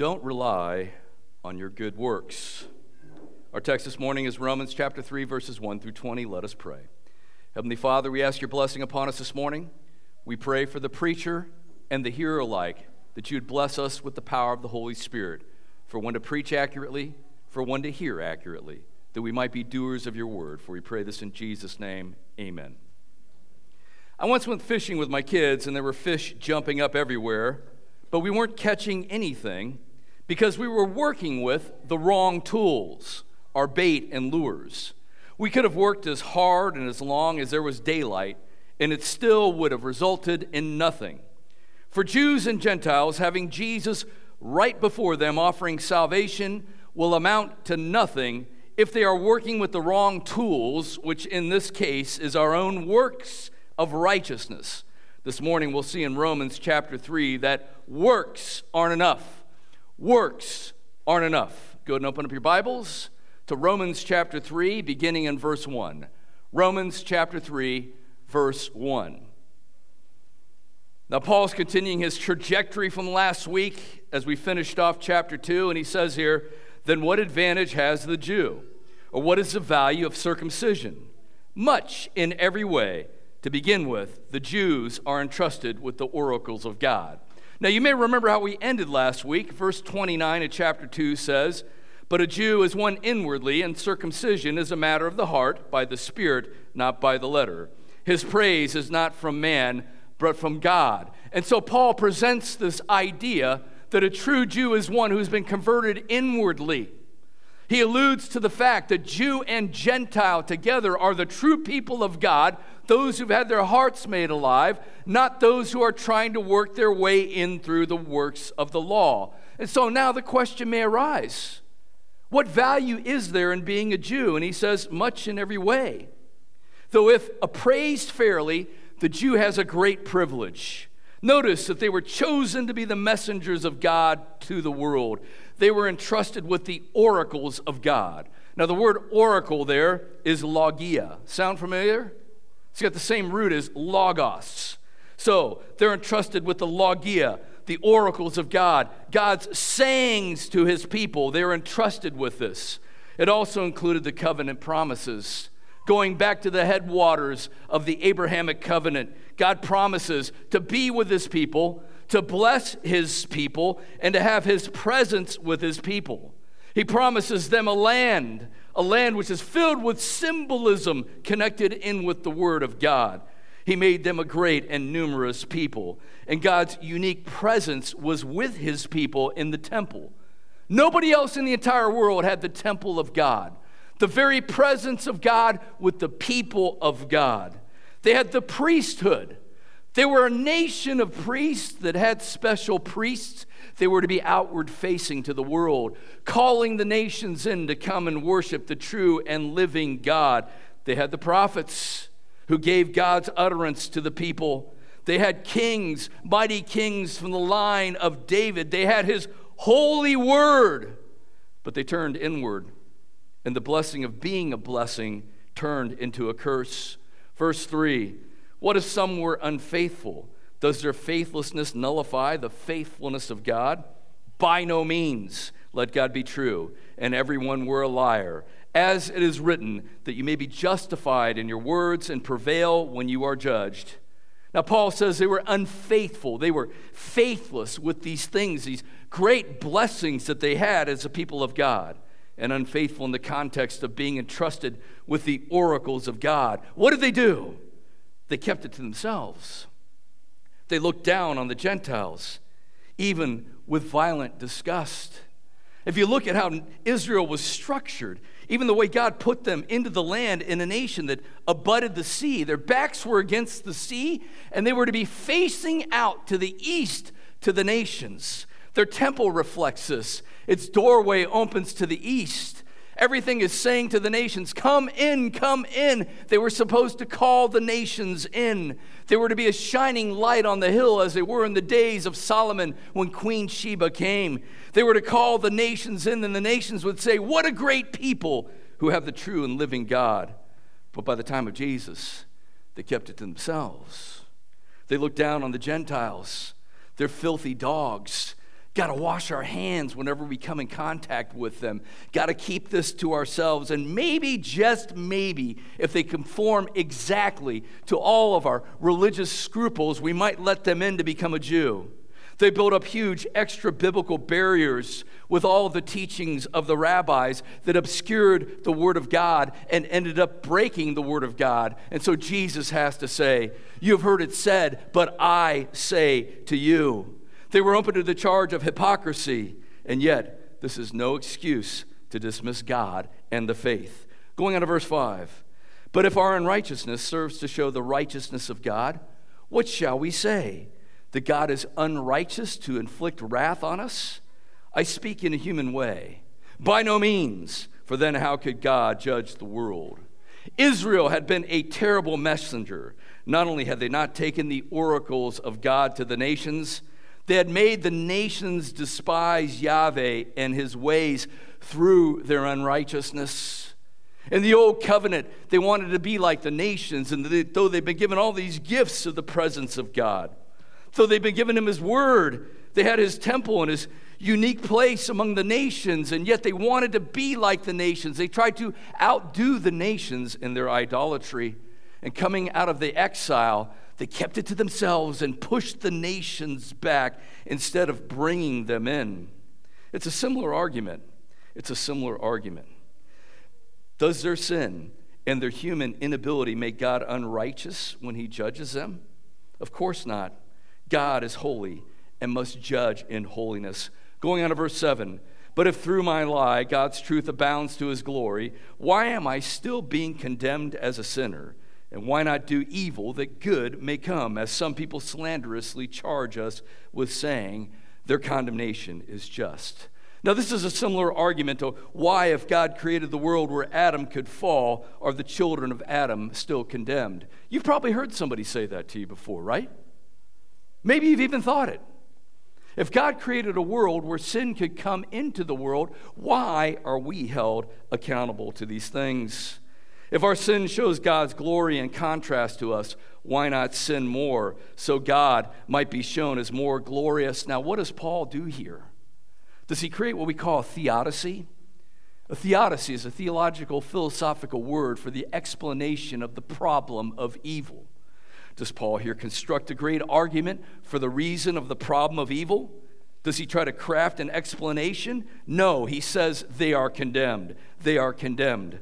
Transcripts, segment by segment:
Don't rely on your good works. Our text this morning is Romans chapter 3, verses 1 through 20. Let us pray. Heavenly Father, we ask your blessing upon us this morning. We pray for the preacher and the hearer alike that you'd bless us with the power of the Holy Spirit, for one to preach accurately, for one to hear accurately, that we might be doers of your word. For we pray this in Jesus' name. Amen. I once went fishing with my kids, and there were fish jumping up everywhere, but we weren't catching anything because we were working with the wrong tools, our bait and lures. We could have worked as hard and as long as there was daylight, and it still would have resulted in nothing. For Jews and Gentiles, having Jesus right before them offering salvation will amount to nothing if they are working with the wrong tools, which in this case is our own works of righteousness. This morning we'll see in Romans chapter 3 that works aren't enough. Works aren't enough. Go and open up your Bibles to Romans chapter 3, beginning in verse 1. Romans chapter 3, verse 1. Now, Paul's continuing his trajectory from last week as we finished off chapter 2, and he says here, Then what advantage has the Jew? Or what is the value of circumcision? Much in every way to begin with, the Jews are entrusted with the oracles of God. Now, you may remember how we ended last week. Verse 29 of chapter 2 says, But a Jew is one inwardly, and circumcision is a matter of the heart, by the Spirit, not by the letter. His praise is not from man, but from God. And so Paul presents this idea that a true Jew is one who's been converted inwardly. He alludes to the fact that Jew and Gentile together are the true people of God those who've had their hearts made alive, not those who are trying to work their way in through the works of the law. And so now the question may arise what value is there in being a Jew? And he says, much in every way. Though, if appraised fairly, the Jew has a great privilege. Notice that they were chosen to be the messengers of God to the world. They were entrusted with the oracles of God. Now, the word oracle there is logia. Sound familiar? It's got the same root as logos. So they're entrusted with the logia, the oracles of God, God's sayings to his people. They're entrusted with this. It also included the covenant promises. Going back to the headwaters of the Abrahamic covenant, God promises to be with his people, to bless his people, and to have his presence with his people. He promises them a land a land which is filled with symbolism connected in with the Word of God. He made them a great and numerous people, and God's unique presence was with his people in the temple. Nobody else in the entire world had the temple of God, the very presence of God with the people of God. They had the priesthood. They were a nation of priests that had special priests they were to be outward facing to the world, calling the nations in to come and worship the true and living God. They had the prophets who gave God's utterance to the people. They had kings, mighty kings from the line of David. They had his holy word, but they turned inward, and the blessing of being a blessing turned into a curse. Verse 3 What if some were unfaithful? Does their faithlessness nullify the faithfulness of God? By no means. Let God be true, and everyone were a liar. As it is written, that you may be justified in your words and prevail when you are judged. Now, Paul says they were unfaithful. They were faithless with these things, these great blessings that they had as a people of God, and unfaithful in the context of being entrusted with the oracles of God. What did they do? They kept it to themselves. They looked down on the Gentiles, even with violent disgust. If you look at how Israel was structured, even the way God put them into the land in a nation that abutted the sea, their backs were against the sea, and they were to be facing out to the east to the nations. Their temple reflects this. Its doorway opens to the east. Everything is saying to the nations, Come in, come in. They were supposed to call the nations in. They were to be a shining light on the hill as they were in the days of Solomon when Queen Sheba came. They were to call the nations in, and the nations would say, What a great people who have the true and living God. But by the time of Jesus, they kept it to themselves. They looked down on the Gentiles. They're filthy dogs. Got to wash our hands whenever we come in contact with them. Got to keep this to ourselves. And maybe, just maybe, if they conform exactly to all of our religious scruples, we might let them in to become a Jew. They built up huge extra biblical barriers with all the teachings of the rabbis that obscured the Word of God and ended up breaking the Word of God. And so Jesus has to say, You have heard it said, but I say to you. They were open to the charge of hypocrisy, and yet this is no excuse to dismiss God and the faith. Going on to verse 5. But if our unrighteousness serves to show the righteousness of God, what shall we say? That God is unrighteous to inflict wrath on us? I speak in a human way. By no means, for then how could God judge the world? Israel had been a terrible messenger. Not only had they not taken the oracles of God to the nations, they had made the nations despise Yahweh and his ways through their unrighteousness. In the old covenant, they wanted to be like the nations, and they, though they've been given all these gifts of the presence of God, though they've been given him his word, they had his temple and his unique place among the nations, and yet they wanted to be like the nations. They tried to outdo the nations in their idolatry. And coming out of the exile, they kept it to themselves and pushed the nations back instead of bringing them in. It's a similar argument. It's a similar argument. Does their sin and their human inability make God unrighteous when he judges them? Of course not. God is holy and must judge in holiness. Going on to verse 7 But if through my lie God's truth abounds to his glory, why am I still being condemned as a sinner? And why not do evil that good may come, as some people slanderously charge us with saying their condemnation is just? Now, this is a similar argument to why, if God created the world where Adam could fall, are the children of Adam still condemned? You've probably heard somebody say that to you before, right? Maybe you've even thought it. If God created a world where sin could come into the world, why are we held accountable to these things? If our sin shows God's glory in contrast to us, why not sin more so God might be shown as more glorious? Now, what does Paul do here? Does he create what we call a theodicy? A theodicy is a theological, philosophical word for the explanation of the problem of evil. Does Paul here construct a great argument for the reason of the problem of evil? Does he try to craft an explanation? No, he says they are condemned. They are condemned.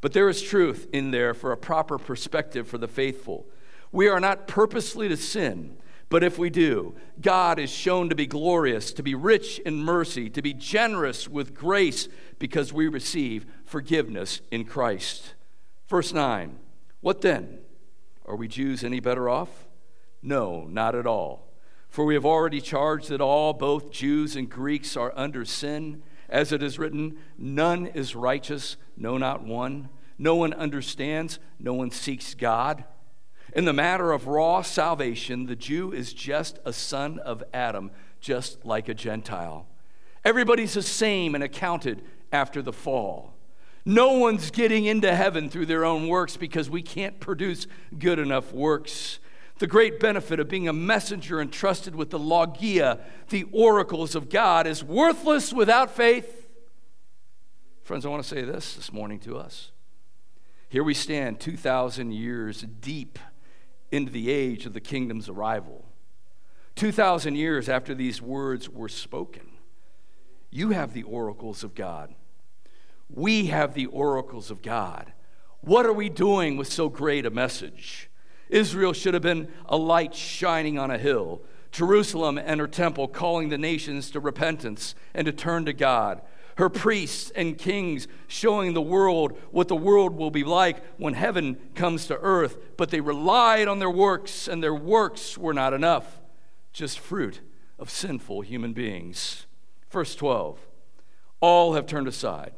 But there is truth in there for a proper perspective for the faithful. We are not purposely to sin, but if we do, God is shown to be glorious, to be rich in mercy, to be generous with grace because we receive forgiveness in Christ. Verse 9 What then? Are we Jews any better off? No, not at all. For we have already charged that all, both Jews and Greeks, are under sin. As it is written, none is righteous, no, not one. No one understands, no one seeks God. In the matter of raw salvation, the Jew is just a son of Adam, just like a Gentile. Everybody's the same and accounted after the fall. No one's getting into heaven through their own works because we can't produce good enough works. The great benefit of being a messenger entrusted with the logia, the oracles of God, is worthless without faith. Friends, I want to say this this morning to us. Here we stand 2,000 years deep into the age of the kingdom's arrival. 2,000 years after these words were spoken. You have the oracles of God. We have the oracles of God. What are we doing with so great a message? Israel should have been a light shining on a hill. Jerusalem and her temple calling the nations to repentance and to turn to God. Her priests and kings showing the world what the world will be like when heaven comes to earth. But they relied on their works, and their works were not enough, just fruit of sinful human beings. Verse 12 All have turned aside.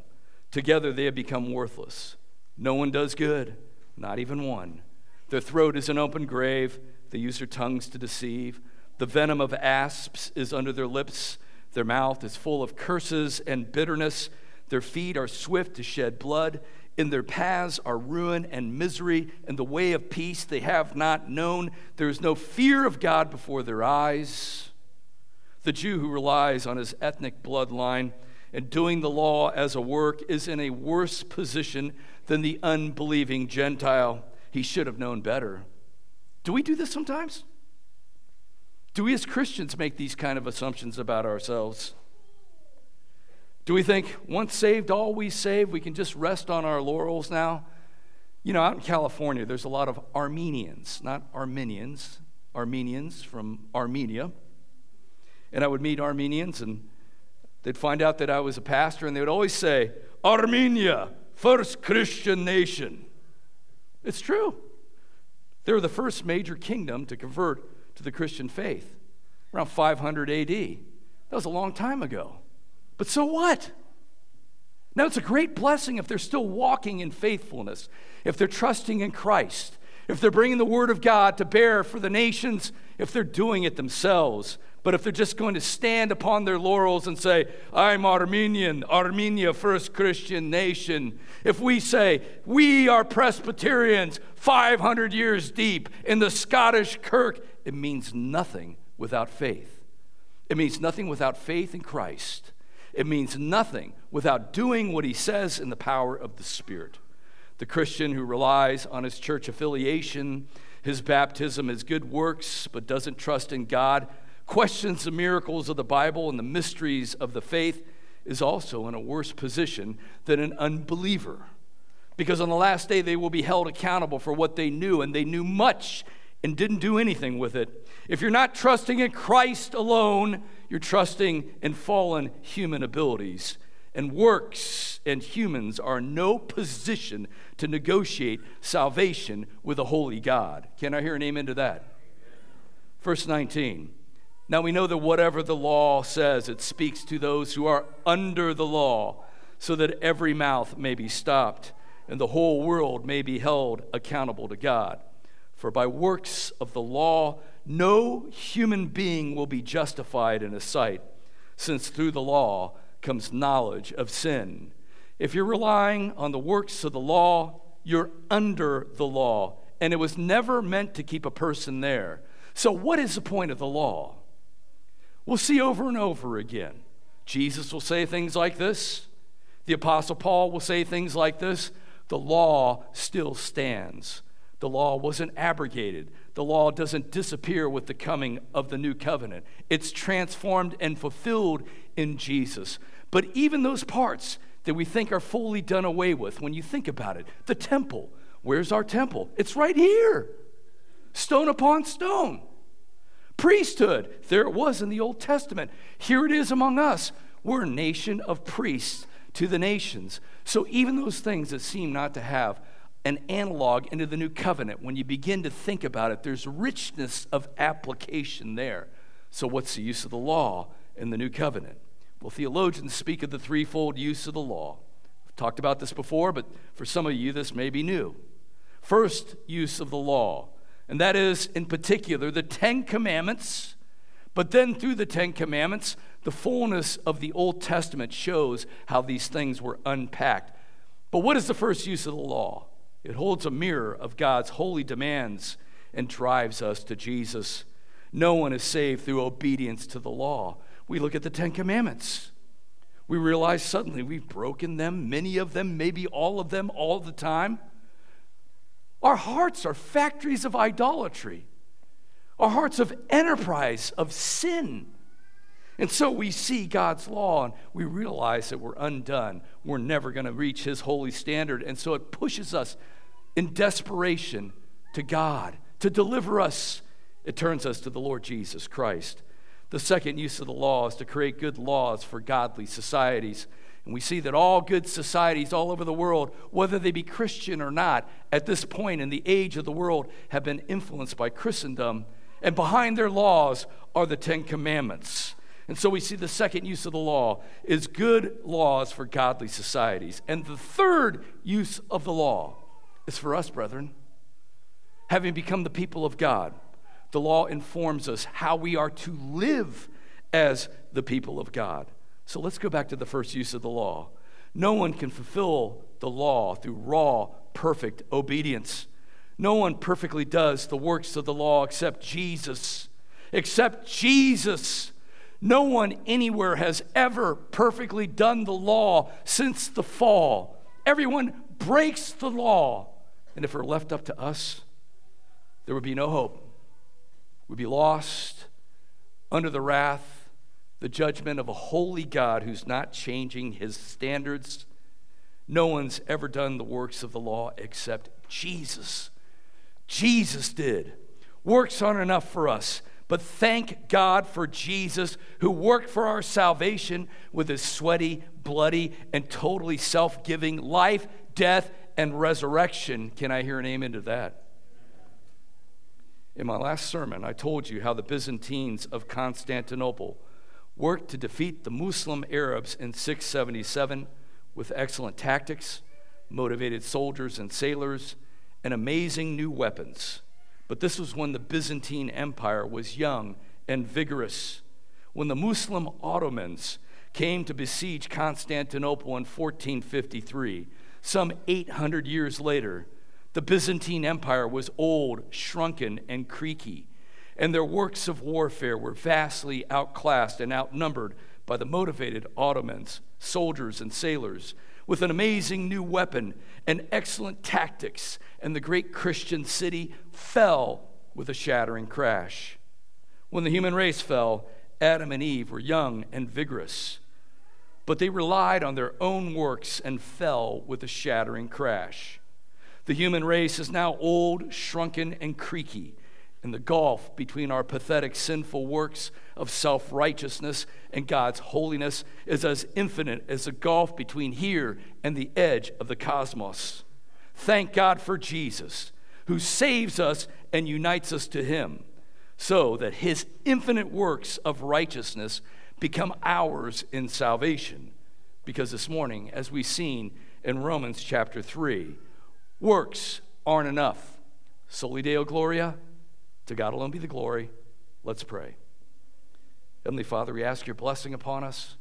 Together they have become worthless. No one does good, not even one. Their throat is an open grave. They use their tongues to deceive. The venom of asps is under their lips. Their mouth is full of curses and bitterness. Their feet are swift to shed blood. In their paths are ruin and misery, and the way of peace they have not known. There is no fear of God before their eyes. The Jew who relies on his ethnic bloodline and doing the law as a work is in a worse position than the unbelieving Gentile. He should have known better. Do we do this sometimes? Do we as Christians make these kind of assumptions about ourselves? Do we think once saved, always saved, we can just rest on our laurels now? You know, out in California, there's a lot of Armenians, not Arminians, Armenians from Armenia. And I would meet Armenians, and they'd find out that I was a pastor, and they would always say, Armenia, first Christian nation. It's true. They were the first major kingdom to convert to the Christian faith around 500 AD. That was a long time ago. But so what? Now, it's a great blessing if they're still walking in faithfulness, if they're trusting in Christ, if they're bringing the Word of God to bear for the nations, if they're doing it themselves. But if they're just going to stand upon their laurels and say, I'm Armenian, Armenia, first Christian nation, if we say, we are Presbyterians 500 years deep in the Scottish Kirk, it means nothing without faith. It means nothing without faith in Christ. It means nothing without doing what he says in the power of the Spirit. The Christian who relies on his church affiliation, his baptism, his good works, but doesn't trust in God, questions the miracles of the Bible and the mysteries of the faith, is also in a worse position than an unbeliever. Because on the last day, they will be held accountable for what they knew, and they knew much and didn't do anything with it. If you're not trusting in Christ alone, you're trusting in fallen human abilities. And works and humans are no position to negotiate salvation with a holy God. Can I hear an amen to that? Verse 19. Now we know that whatever the law says, it speaks to those who are under the law, so that every mouth may be stopped and the whole world may be held accountable to God. For by works of the law, no human being will be justified in his sight, since through the law comes knowledge of sin. If you're relying on the works of the law, you're under the law, and it was never meant to keep a person there. So, what is the point of the law? We'll see over and over again. Jesus will say things like this. The Apostle Paul will say things like this. The law still stands. The law wasn't abrogated. The law doesn't disappear with the coming of the new covenant. It's transformed and fulfilled in Jesus. But even those parts that we think are fully done away with, when you think about it, the temple, where's our temple? It's right here, stone upon stone. Priesthood, there it was in the Old Testament. Here it is among us. We're a nation of priests to the nations. So even those things that seem not to have an analog into the new covenant. When you begin to think about it, there's richness of application there. So, what's the use of the law in the new covenant? Well, theologians speak of the threefold use of the law. I've talked about this before, but for some of you, this may be new. First use of the law, and that is, in particular, the Ten Commandments. But then, through the Ten Commandments, the fullness of the Old Testament shows how these things were unpacked. But what is the first use of the law? It holds a mirror of God's holy demands and drives us to Jesus. No one is saved through obedience to the law. We look at the Ten Commandments. We realize suddenly we've broken them, many of them, maybe all of them, all the time. Our hearts are factories of idolatry, our hearts of enterprise, of sin. And so we see God's law and we realize that we're undone. We're never going to reach His holy standard. And so it pushes us in desperation to God to deliver us. It turns us to the Lord Jesus Christ. The second use of the law is to create good laws for godly societies. And we see that all good societies all over the world, whether they be Christian or not, at this point in the age of the world, have been influenced by Christendom. And behind their laws are the Ten Commandments. And so we see the second use of the law is good laws for godly societies. And the third use of the law is for us, brethren. Having become the people of God, the law informs us how we are to live as the people of God. So let's go back to the first use of the law. No one can fulfill the law through raw, perfect obedience. No one perfectly does the works of the law except Jesus. Except Jesus. No one anywhere has ever perfectly done the law since the fall. Everyone breaks the law. And if it were left up to us, there would be no hope. We'd be lost under the wrath, the judgment of a holy God who's not changing his standards. No one's ever done the works of the law except Jesus. Jesus did. Works aren't enough for us. But thank God for Jesus who worked for our salvation with his sweaty, bloody, and totally self giving life, death, and resurrection. Can I hear an amen to that? In my last sermon, I told you how the Byzantines of Constantinople worked to defeat the Muslim Arabs in 677 with excellent tactics, motivated soldiers and sailors, and amazing new weapons. But this was when the Byzantine Empire was young and vigorous. When the Muslim Ottomans came to besiege Constantinople in 1453, some 800 years later, the Byzantine Empire was old, shrunken, and creaky, and their works of warfare were vastly outclassed and outnumbered by the motivated Ottomans, soldiers, and sailors with an amazing new weapon and excellent tactics, and the great Christian city fell with a shattering crash. When the human race fell, Adam and Eve were young and vigorous, but they relied on their own works and fell with a shattering crash. The human race is now old, shrunken, and creaky and the gulf between our pathetic sinful works of self righteousness and God's holiness is as infinite as the gulf between here and the edge of the cosmos. Thank God for Jesus, who saves us and unites us to Him, so that His infinite works of righteousness become ours in salvation. Because this morning, as we've seen in Romans chapter 3, works aren't enough. Soli Deo Gloria to God alone be the glory. Let's pray. Heavenly Father, we ask your blessing upon us.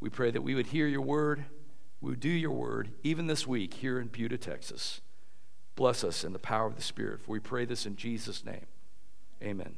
We pray that we would hear your word, we would do your word, even this week here in Buda, Texas. Bless us in the power of the Spirit, for we pray this in Jesus' name. Amen.